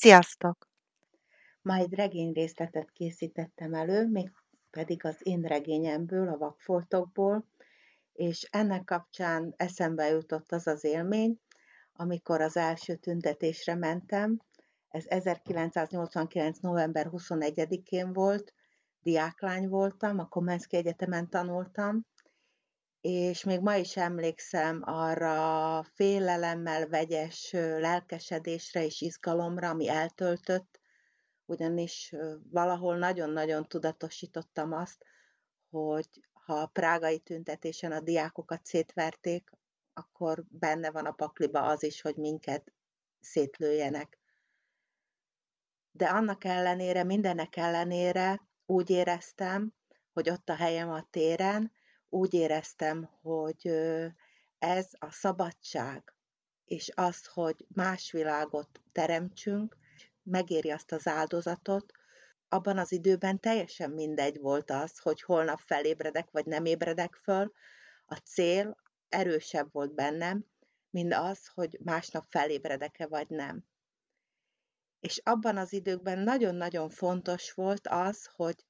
Sziasztok! Ma egy regényrészletet készítettem elő, még pedig az én regényemből, a vakfoltokból, és ennek kapcsán eszembe jutott az az élmény, amikor az első tüntetésre mentem, ez 1989. november 21-én volt, diáklány voltam, a Komenszki Egyetemen tanultam, és még ma is emlékszem arra félelemmel vegyes lelkesedésre és izgalomra, ami eltöltött, ugyanis valahol nagyon-nagyon tudatosítottam azt, hogy ha a prágai tüntetésen a diákokat szétverték, akkor benne van a pakliba az is, hogy minket szétlőjenek. De annak ellenére, mindenek ellenére úgy éreztem, hogy ott a helyem a téren, úgy éreztem, hogy ez a szabadság, és az, hogy más világot teremtsünk, megéri azt az áldozatot, abban az időben teljesen mindegy volt az, hogy holnap felébredek, vagy nem ébredek föl. A cél erősebb volt bennem, mint az, hogy másnap felébredek-e, vagy nem. És abban az időkben nagyon-nagyon fontos volt az, hogy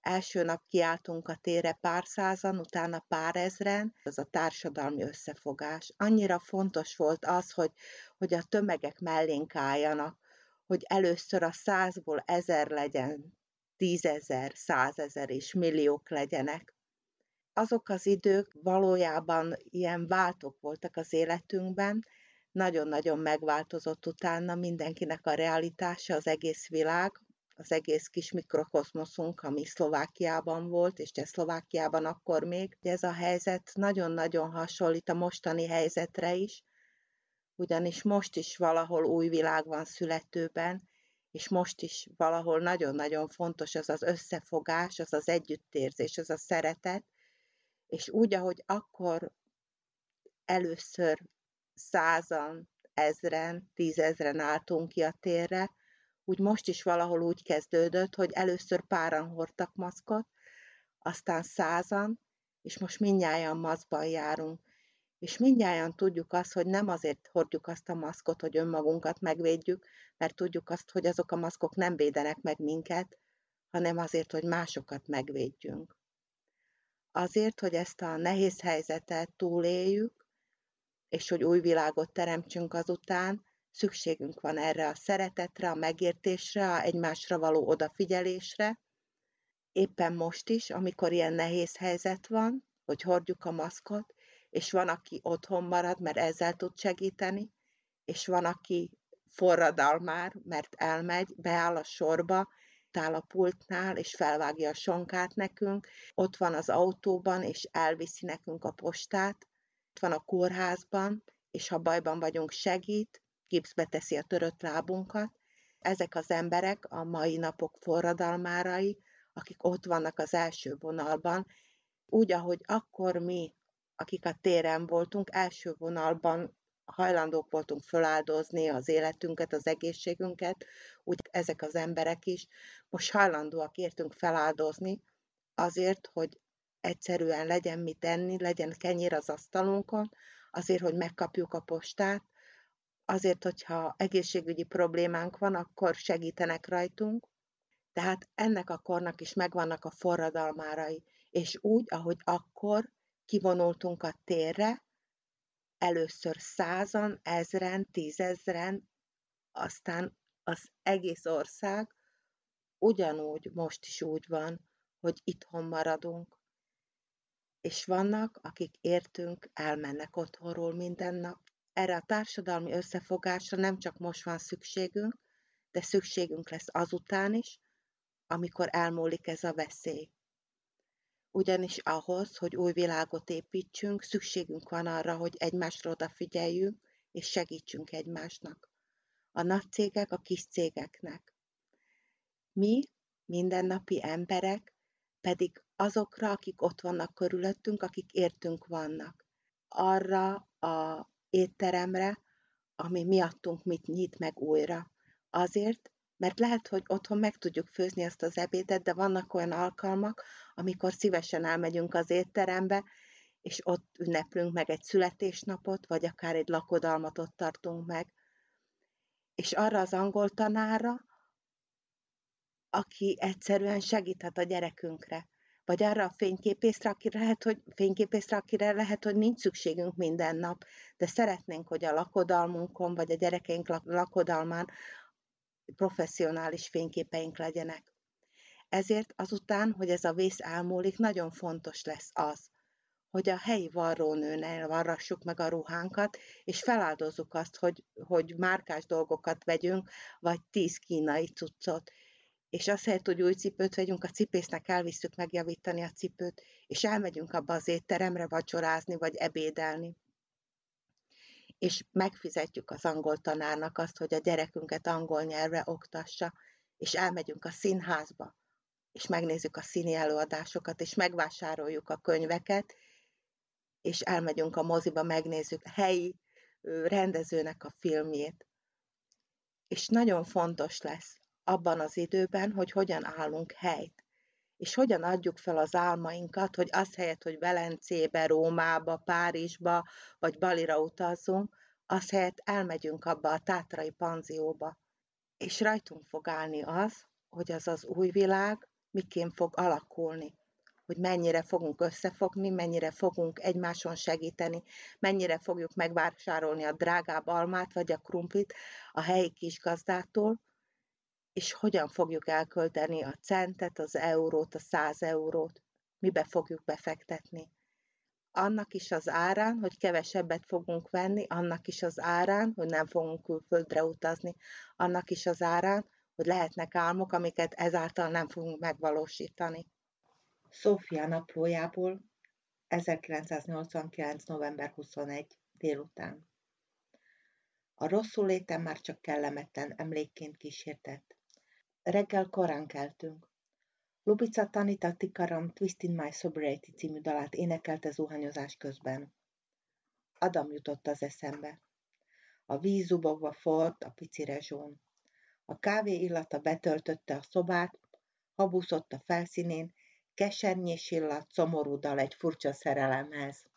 Első nap kiáltunk a térre pár százan, utána pár ezren, az a társadalmi összefogás. Annyira fontos volt az, hogy, hogy a tömegek mellénk álljanak, hogy először a százból ezer legyen, tízezer, százezer és milliók legyenek. Azok az idők valójában ilyen váltok voltak az életünkben, nagyon-nagyon megváltozott utána mindenkinek a realitása, az egész világ, az egész kis mikrokozmoszunk, ami Szlovákiában volt, és Csehszlovákiában akkor még. Ez a helyzet nagyon-nagyon hasonlít a mostani helyzetre is, ugyanis most is valahol új világ van születőben, és most is valahol nagyon-nagyon fontos az az összefogás, az az együttérzés, az a szeretet, és úgy, ahogy akkor először százan, ezren, tízezren álltunk ki a térre, úgy most is valahol úgy kezdődött, hogy először páran hordtak maszkot, aztán százan, és most mindnyájan maszkban járunk. És mindnyájan tudjuk azt, hogy nem azért hordjuk azt a maszkot, hogy önmagunkat megvédjük, mert tudjuk azt, hogy azok a maszkok nem védenek meg minket, hanem azért, hogy másokat megvédjünk. Azért, hogy ezt a nehéz helyzetet túléljük, és hogy új világot teremtsünk azután, Szükségünk van erre a szeretetre, a megértésre, a egymásra való odafigyelésre. Éppen most is, amikor ilyen nehéz helyzet van, hogy hordjuk a maszkot, és van, aki otthon marad, mert ezzel tud segíteni, és van, aki forradal már, mert elmegy, beáll a sorba, áll a pultnál, és felvágja a sonkát nekünk, ott van az autóban, és elviszi nekünk a postát, ott van a kórházban, és ha bajban vagyunk, segít, gipszbe teszi a törött lábunkat. Ezek az emberek a mai napok forradalmárai, akik ott vannak az első vonalban, úgy, ahogy akkor mi, akik a téren voltunk, első vonalban hajlandók voltunk föláldozni az életünket, az egészségünket, úgy ezek az emberek is most hajlandóak értünk feláldozni azért, hogy egyszerűen legyen mit enni, legyen kenyér az asztalunkon, azért, hogy megkapjuk a postát, azért, hogyha egészségügyi problémánk van, akkor segítenek rajtunk. Tehát ennek a kornak is megvannak a forradalmárai. És úgy, ahogy akkor kivonultunk a térre, először százan, ezren, tízezren, aztán az egész ország ugyanúgy most is úgy van, hogy itthon maradunk. És vannak, akik értünk, elmennek otthonról minden nap, erre a társadalmi összefogásra nem csak most van szükségünk, de szükségünk lesz azután is, amikor elmúlik ez a veszély. Ugyanis ahhoz, hogy új világot építsünk, szükségünk van arra, hogy egymásra odafigyeljünk, és segítsünk egymásnak. A nagy cégek a kis cégeknek. Mi, mindennapi emberek, pedig azokra, akik ott vannak körülöttünk, akik értünk vannak. Arra a étteremre, ami miattunk mit nyit meg újra. Azért, mert lehet, hogy otthon meg tudjuk főzni ezt az ebédet, de vannak olyan alkalmak, amikor szívesen elmegyünk az étterembe, és ott ünneplünk meg egy születésnapot, vagy akár egy lakodalmat ott tartunk meg. és arra az angol tanára, aki egyszerűen segíthet a gyerekünkre. Vagy arra a fényképészre, akire lehet, hogy, fényképészre, akire lehet, hogy nincs szükségünk minden nap, de szeretnénk, hogy a lakodalmunkon, vagy a gyerekeink lakodalmán professzionális fényképeink legyenek. Ezért azután, hogy ez a vész elmúlik, nagyon fontos lesz az, hogy a helyi varrónőnél varrassuk meg a ruhánkat, és feláldozzuk azt, hogy, hogy márkás dolgokat vegyünk, vagy tíz kínai cuccot. És helyett, hogy új cipőt vegyünk, a cipésznek elviszük megjavítani a cipőt, és elmegyünk abba az étteremre vacsorázni, vagy ebédelni. És megfizetjük az angol tanárnak azt, hogy a gyerekünket angol nyelvre oktassa, és elmegyünk a színházba, és megnézzük a színi előadásokat, és megvásároljuk a könyveket, és elmegyünk a moziba, megnézzük helyi rendezőnek a filmjét. És nagyon fontos lesz abban az időben, hogy hogyan állunk helyt, és hogyan adjuk fel az álmainkat, hogy az helyett, hogy Velencébe, Rómába, Párizsba vagy Balira utazzunk, az helyett elmegyünk abba a tátrai panzióba. És rajtunk fog állni az, hogy az az új világ miként fog alakulni hogy mennyire fogunk összefogni, mennyire fogunk egymáson segíteni, mennyire fogjuk megvásárolni a drágább almát vagy a krumplit a helyi kisgazdától, és hogyan fogjuk elkölteni a centet, az eurót, a száz eurót, mibe fogjuk befektetni. Annak is az árán, hogy kevesebbet fogunk venni, annak is az árán, hogy nem fogunk külföldre utazni, annak is az árán, hogy lehetnek álmok, amiket ezáltal nem fogunk megvalósítani. Szófia naplójából 1989. november 21. délután. A rosszul létem már csak kellemetlen emlékként kísértett. Reggel korán keltünk. Lubica Tanita Tikaram Twist in My Sobriety című dalát énekelte zuhanyozás közben. Adam jutott az eszembe. A víz zubogva forrt a pici rezsón. A kávé illata betöltötte a szobát, habúszott a felszínén, kesernyés illat, szomorú dal egy furcsa szerelemhez.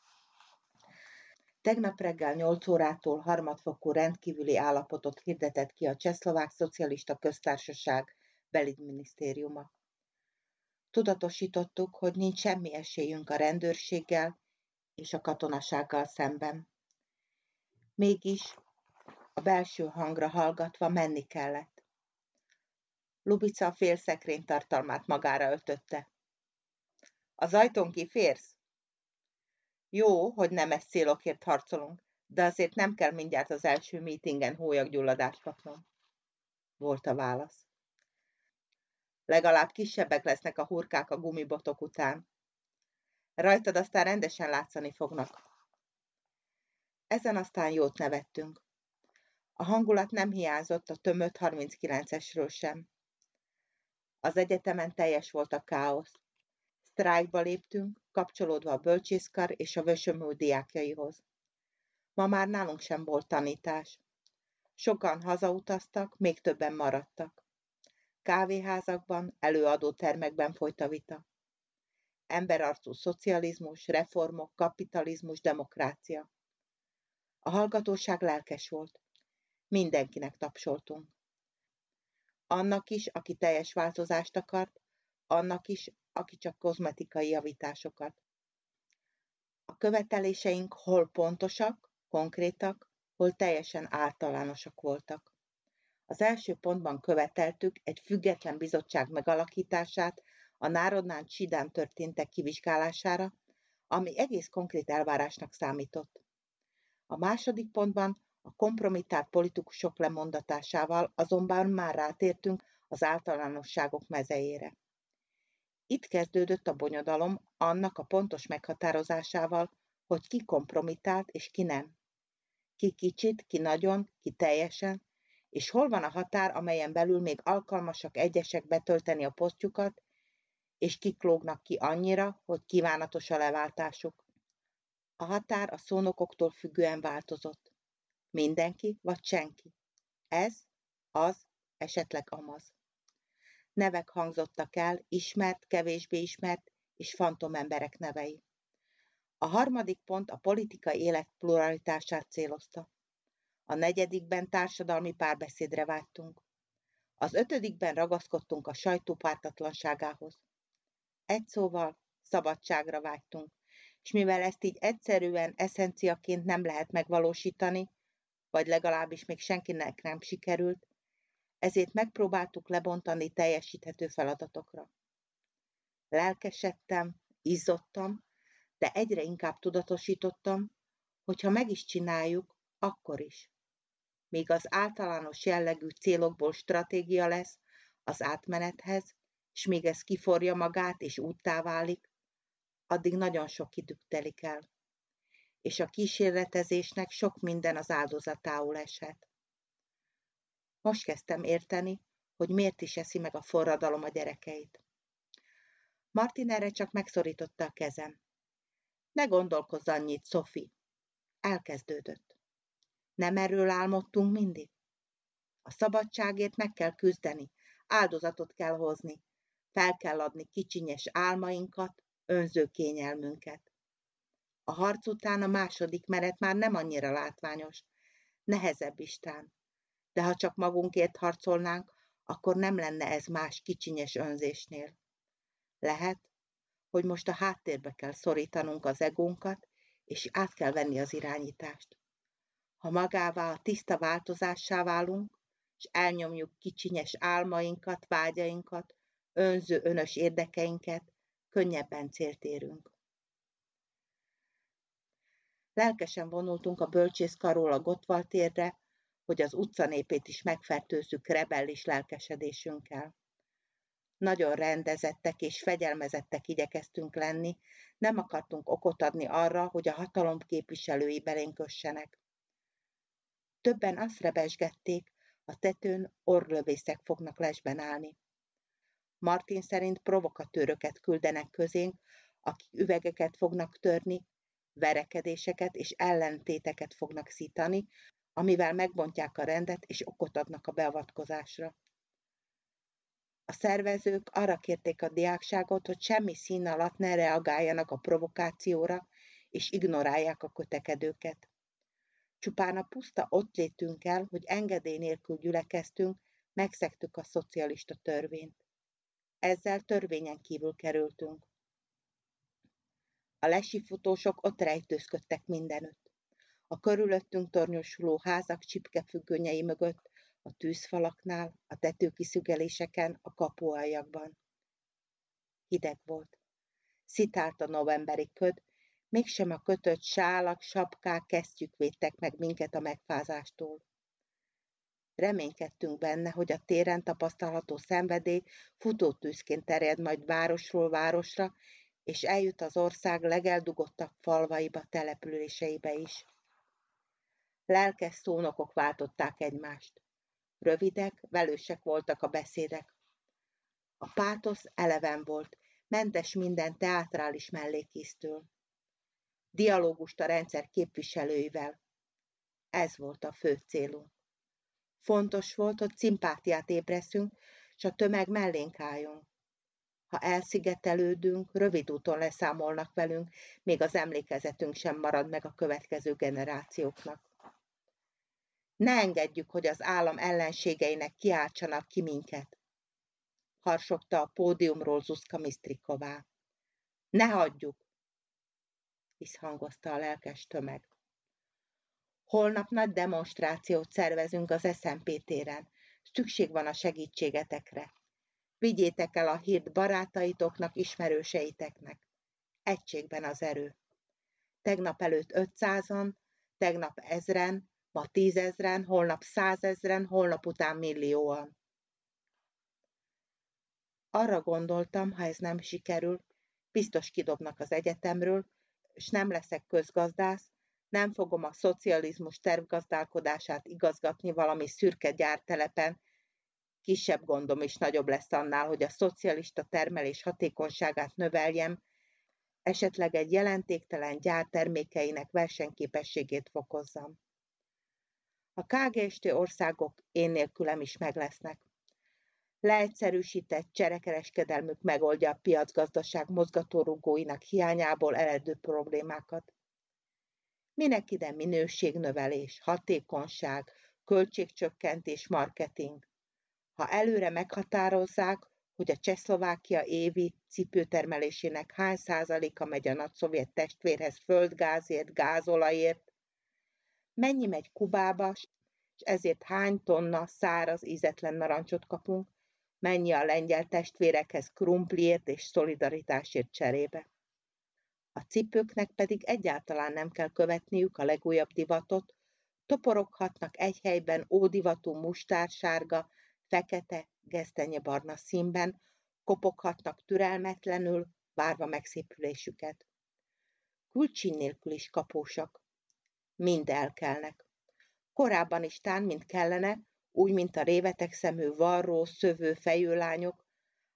Tegnap reggel 8 órától harmadfokú rendkívüli állapotot hirdetett ki a Csehszlovák Szocialista Köztársaság belügyminisztériuma. Tudatosítottuk, hogy nincs semmi esélyünk a rendőrséggel és a katonasággal szemben. Mégis a belső hangra hallgatva menni kellett. Lubica a félszekrény tartalmát magára ötötte. Az ajtón kiférsz? Jó, hogy nem ezt célokért harcolunk, de azért nem kell mindjárt az első mítingen hólyaggyulladást kapnom. Volt a válasz. Legalább kisebbek lesznek a hurkák a gumibotok után. Rajtad aztán rendesen látszani fognak. Ezen aztán jót nevettünk. A hangulat nem hiányzott a tömött 39-esről sem. Az egyetemen teljes volt a káosz. Sztrájkba léptünk, kapcsolódva a bölcsészkar és a vösömű diákjaihoz. Ma már nálunk sem volt tanítás. Sokan hazautaztak, még többen maradtak. Kávéházakban, előadótermekben folyt a vita. Emberarcú szocializmus, reformok, kapitalizmus, demokrácia. A hallgatóság lelkes volt. Mindenkinek tapsoltunk. Annak is, aki teljes változást akart, annak is, aki csak kozmetikai javításokat. A követeléseink hol pontosak, konkrétak, hol teljesen általánosak voltak. Az első pontban követeltük egy független bizottság megalakítását a Národnán Csidán történtek kivizsgálására, ami egész konkrét elvárásnak számított. A második pontban a kompromittált politikusok lemondatásával azonban már rátértünk az általánosságok mezejére. Itt kezdődött a bonyodalom annak a pontos meghatározásával, hogy ki kompromitált és ki nem. Ki kicsit, ki nagyon, ki teljesen, és hol van a határ, amelyen belül még alkalmasak egyesek betölteni a posztjukat, és kiklógnak ki annyira, hogy kívánatos a leváltásuk. A határ a szónokoktól függően változott. Mindenki vagy senki. Ez, az, esetleg amaz. Nevek hangzottak el, ismert, kevésbé ismert és fantomemberek nevei. A harmadik pont a politikai élet pluralitását célozta. A negyedikben társadalmi párbeszédre vágytunk. Az ötödikben ragaszkodtunk a sajtó pártatlanságához. Egy szóval szabadságra vágytunk, és mivel ezt így egyszerűen eszenciaként nem lehet megvalósítani, vagy legalábbis még senkinek nem sikerült, ezért megpróbáltuk lebontani teljesíthető feladatokra. Lelkesedtem, izzottam, de egyre inkább tudatosítottam, hogy ha meg is csináljuk, akkor is. Míg az általános jellegű célokból stratégia lesz az átmenethez, és még ez kiforja magát és úttá válik, addig nagyon sok idők telik el. És a kísérletezésnek sok minden az áldozatául eshet. Most kezdtem érteni, hogy miért is eszi meg a forradalom a gyerekeit. Martin erre csak megszorította a kezem. Ne gondolkozz annyit, Sophie. Elkezdődött. Nem erről álmodtunk mindig? A szabadságért meg kell küzdeni, áldozatot kell hozni, fel kell adni kicsinyes álmainkat, önző kényelmünket. A harc után a második meret már nem annyira látványos, nehezebb istán. De ha csak magunkért harcolnánk, akkor nem lenne ez más kicsinyes önzésnél. Lehet, hogy most a háttérbe kell szorítanunk az egónkat, és át kell venni az irányítást. Ha magává a tiszta változássá válunk, és elnyomjuk kicsinyes álmainkat, vágyainkat, önző önös érdekeinket, könnyebben célt érünk. Lelkesen vonultunk a bölcsészkarról a Gotwald térre, hogy az utcanépét is megfertőzzük rebellis lelkesedésünkkel. Nagyon rendezettek és fegyelmezettek igyekeztünk lenni, nem akartunk okot adni arra, hogy a hatalom képviselői belénkössenek. Többen azt rebesgették, a tetőn orrlövészek fognak lesben állni. Martin szerint provokatőröket küldenek közénk, akik üvegeket fognak törni, verekedéseket és ellentéteket fognak szítani, amivel megbontják a rendet és okot adnak a beavatkozásra. A szervezők arra kérték a diákságot, hogy semmi szín alatt ne reagáljanak a provokációra, és ignorálják a kötekedőket. Csupán a puszta ott létünkkel, hogy engedély nélkül gyülekeztünk, megszegtük a szocialista törvényt. Ezzel törvényen kívül kerültünk. A lesifutósok ott rejtőzködtek mindenütt. A körülöttünk tornyosuló házak csipkefüggönyei mögött, a tűzfalaknál, a tetőkiszügeléseken, a kapualjakban. Hideg volt. Szitált a novemberi köd, mégsem a kötött sálak, sapkák, kesztyűk védtek meg minket a megfázástól. Reménykedtünk benne, hogy a téren tapasztalható szenvedély futótűzként terjed majd városról városra, és eljut az ország legeldugottabb falvaiba, településeibe is. Lelkes szónokok váltották egymást. Rövidek, velősek voltak a beszédek. A pátosz eleven volt, mentes minden teátrális mellékésztől. Dialógust a rendszer képviselőivel. Ez volt a fő célunk. Fontos volt, hogy szimpátiát ébreszünk, és a tömeg mellénk álljon. Ha elszigetelődünk, rövid úton leszámolnak velünk, még az emlékezetünk sem marad meg a következő generációknak. Ne engedjük, hogy az állam ellenségeinek kiáltsanak ki minket. Harsogta a pódiumról Zuszka Misztriková. Ne hagyjuk! Visszhangozta a lelkes tömeg. Holnap nagy demonstrációt szervezünk az SMP téren. Szükség van a segítségetekre. Vigyétek el a hírt barátaitoknak, ismerőseiteknek. Egységben az erő. Tegnap előtt 500-an, tegnap ezren, ma tízezren, holnap százezren, holnap után millióan. Arra gondoltam, ha ez nem sikerül, biztos kidobnak az egyetemről, és nem leszek közgazdász, nem fogom a szocializmus tervgazdálkodását igazgatni valami szürke gyártelepen, kisebb gondom is nagyobb lesz annál, hogy a szocialista termelés hatékonyságát növeljem, esetleg egy jelentéktelen gyár termékeinek versenyképességét fokozzam. A KGST országok én nélkülem is meg lesznek. Leegyszerűsített cserekereskedelmük megoldja a piacgazdaság mozgatórugóinak hiányából eredő problémákat. Minek ide minőségnövelés, hatékonyság, költségcsökkentés, marketing? Ha előre meghatározzák, hogy a Csehszlovákia évi cipőtermelésének hány százaléka megy a nagyszovjet testvérhez földgázért, gázolajért, mennyi megy Kubába, és ezért hány tonna száraz, ízetlen narancsot kapunk, mennyi a lengyel testvérekhez krumpliért és szolidaritásért cserébe. A cipőknek pedig egyáltalán nem kell követniük a legújabb divatot, toporoghatnak egy helyben ódivatú mustársárga, fekete, gesztenyebarna színben, kopoghatnak türelmetlenül, várva megszépülésüket. Kulcsin nélkül is kapósak. Mind elkelnek. Korábban is tán, mint kellene, úgy, mint a révetek szemű varró, szövő fejőlányok,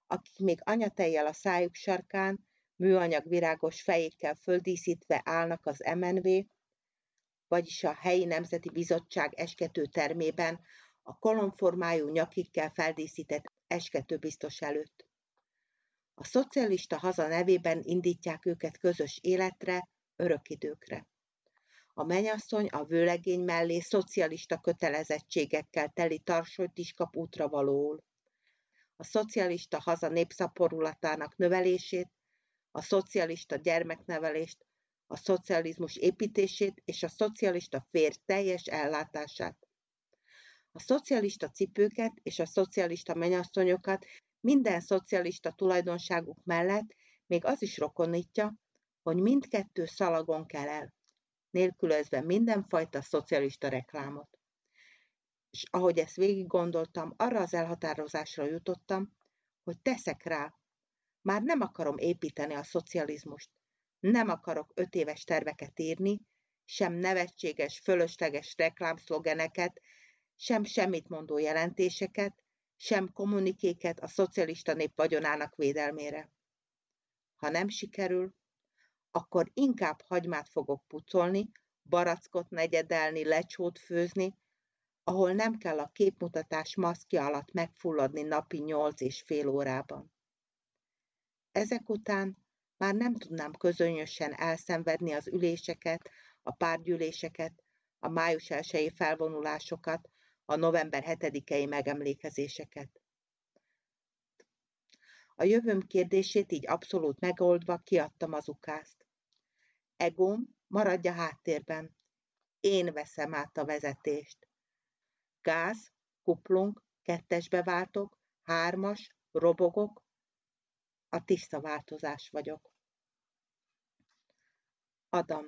akik még anyatejjel a szájuk sarkán, műanyag virágos fejékkel földíszítve állnak az MNV, vagyis a helyi Nemzeti Bizottság eskető termében, a kolonformájú nyakikkel feldíszített eskető biztos előtt. A szocialista haza nevében indítják őket közös életre, örök időkre. A menyasszony a vőlegény mellé szocialista kötelezettségekkel teli tarsolyt is kap útra valóul. A szocialista haza népszaporulatának növelését, a szocialista gyermeknevelést, a szocializmus építését és a szocialista férj teljes ellátását. A szocialista cipőket és a szocialista menyasszonyokat minden szocialista tulajdonságuk mellett még az is rokonítja, hogy mindkettő szalagon kell el nélkülözve mindenfajta szocialista reklámot. És ahogy ezt végig gondoltam, arra az elhatározásra jutottam, hogy teszek rá. Már nem akarom építeni a szocializmust. Nem akarok öt éves terveket írni, sem nevetséges, fölösleges reklámszlogeneket, sem semmit mondó jelentéseket, sem kommunikéket a szocialista nép vagyonának védelmére. Ha nem sikerül, akkor inkább hagymát fogok pucolni, barackot negyedelni, lecsót főzni, ahol nem kell a képmutatás maszkja alatt megfulladni napi nyolc és fél órában. Ezek után már nem tudnám közönösen elszenvedni az üléseket, a párgyűléseket, a május elsői felvonulásokat, a november 7-i megemlékezéseket. A jövőm kérdését így abszolút megoldva kiadtam az ukázt. Egóm maradja háttérben. Én veszem át a vezetést. Gáz, kuplunk, kettes beváltok, hármas, robogok, a tiszta változás vagyok. Adam.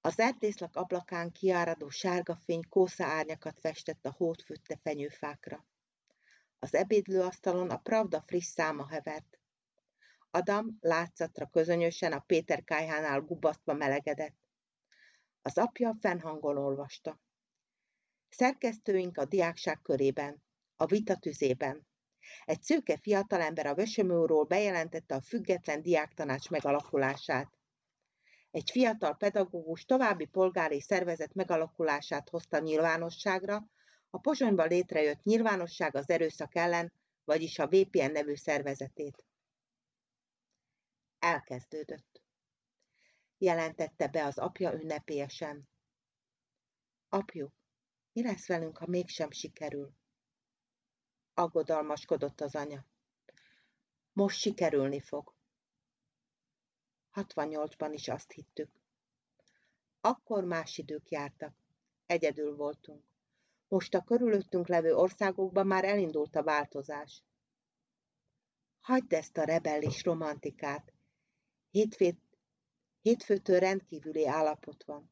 Az erdészlak ablakán kiáradó sárga fény kósza árnyakat festett a hótfőtte fenyőfákra. Az ebédlőasztalon a Pravda friss száma hevert. Adam látszatra közönösen a Péter kájhánál gubasztva melegedett. Az apja fennhangon olvasta. Szerkesztőink a diákság körében, a vita tüzében. Egy szőke fiatalember a Vesemőról bejelentette a független diáktanács megalakulását. Egy fiatal pedagógus további polgári szervezet megalakulását hozta nyilvánosságra, a Pozsonyban létrejött Nyilvánosság az erőszak ellen, vagyis a VPN nevű szervezetét. Elkezdődött. Jelentette be az apja ünnepélyesen. Apjuk, mi lesz velünk, ha mégsem sikerül? Aggodalmaskodott az anya. Most sikerülni fog. 68-ban is azt hittük. Akkor más idők jártak. Egyedül voltunk. Most a körülöttünk levő országokban már elindult a változás. Hagyd ezt a rebellis romantikát. Hétfét, hétfőtől rendkívüli állapot van.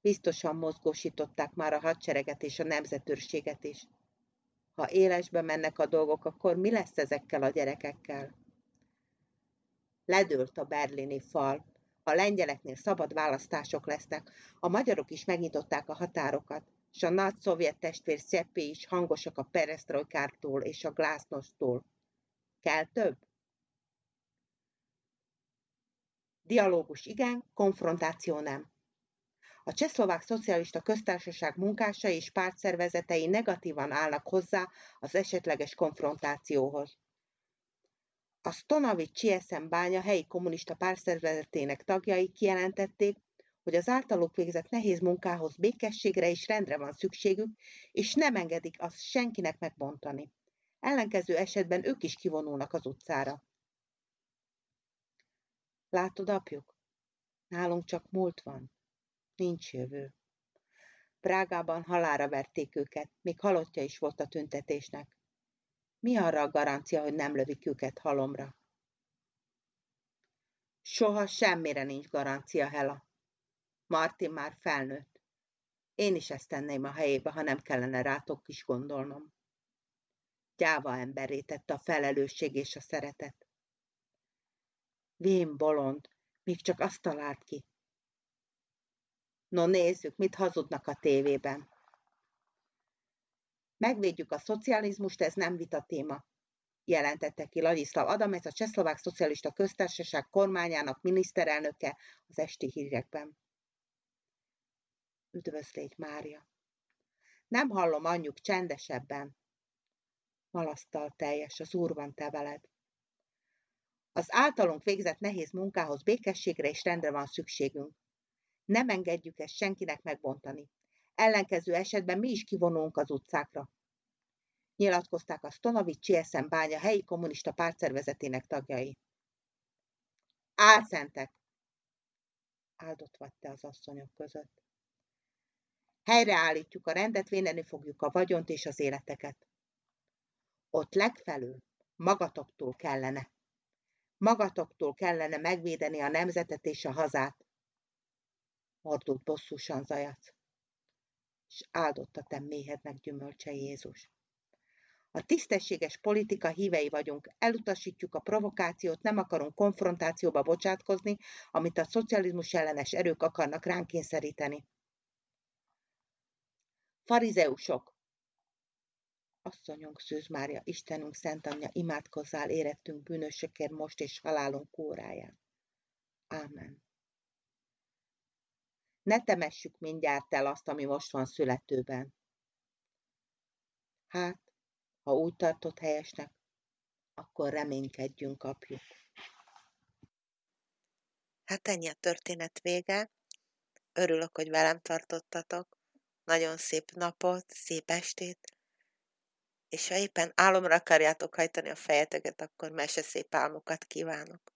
Biztosan mozgósították már a hadsereget és a nemzetőrséget is. Ha élesbe mennek a dolgok, akkor mi lesz ezekkel a gyerekekkel? Ledőlt a berlini fal. A lengyeleknél szabad választások lesznek, a magyarok is megnyitották a határokat, és a nagy szovjet testvér Szeppé is hangosak a peresztrojkártól és a glásznosztól. Kell több? Dialógus igen, konfrontáció nem. A Csehszlovák Szocialista Köztársaság munkásai és pártszervezetei negatívan állnak hozzá az esetleges konfrontációhoz. A Stonavi Csieszem bánya helyi kommunista pártszervezetének tagjai kijelentették, hogy az általuk végzett nehéz munkához békességre és rendre van szükségük, és nem engedik azt senkinek megbontani. Ellenkező esetben ők is kivonulnak az utcára. Látod, apjuk? Nálunk csak múlt van. Nincs jövő. Prágában halára verték őket, még halottja is volt a tüntetésnek. Mi arra a garancia, hogy nem lövik őket halomra? Soha semmire nincs garancia, Hela. Martin már felnőtt. Én is ezt tenném a helyébe, ha nem kellene rátok is gondolnom. Gyáva emberé tette a felelősség és a szeretet. Vén bolond, még csak azt talált ki. No nézzük, mit hazudnak a tévében. Megvédjük a szocializmust, ez nem vita téma, jelentette ki Ladislav Adamec, a Csehszlovák Szocialista Köztársaság kormányának miniszterelnöke az esti hírekben. Üdvözlégy, Mária! Nem hallom anyjuk csendesebben. Malasztal teljes, az úr van te veled. Az általunk végzett nehéz munkához békességre és rendre van szükségünk. Nem engedjük ezt senkinek megbontani. Ellenkező esetben mi is kivonulunk az utcákra. Nyilatkozták a Stonovics CSM bánya helyi kommunista pártszervezetének tagjai. Álszentek! Áldott vagy te az asszonyok között. Helyreállítjuk a rendet, védeni fogjuk a vagyont és az életeket. Ott legfelül magatoktól kellene. Magatoktól kellene megvédeni a nemzetet és a hazát. Mordult bosszúsan zajac. És áldotta te méhednek gyümölcse Jézus. A tisztességes politika hívei vagyunk, elutasítjuk a provokációt, nem akarunk konfrontációba bocsátkozni, amit a szocializmus ellenes erők akarnak ránk kényszeríteni. Farizeusok! Asszonyunk Szűz Mária, Istenünk Szent Anyja, imádkozzál érettünk bűnösökért most és halálunk óráján. Ámen. Ne temessük mindjárt el azt, ami most van születőben. Hát, ha úgy tartott helyesnek, akkor reménykedjünk, apjuk. Hát ennyi a történet vége. Örülök, hogy velem tartottatok. Nagyon szép napot, szép estét. És ha éppen álomra akarjátok hajtani a fejeteket, akkor mese szép álmokat kívánok.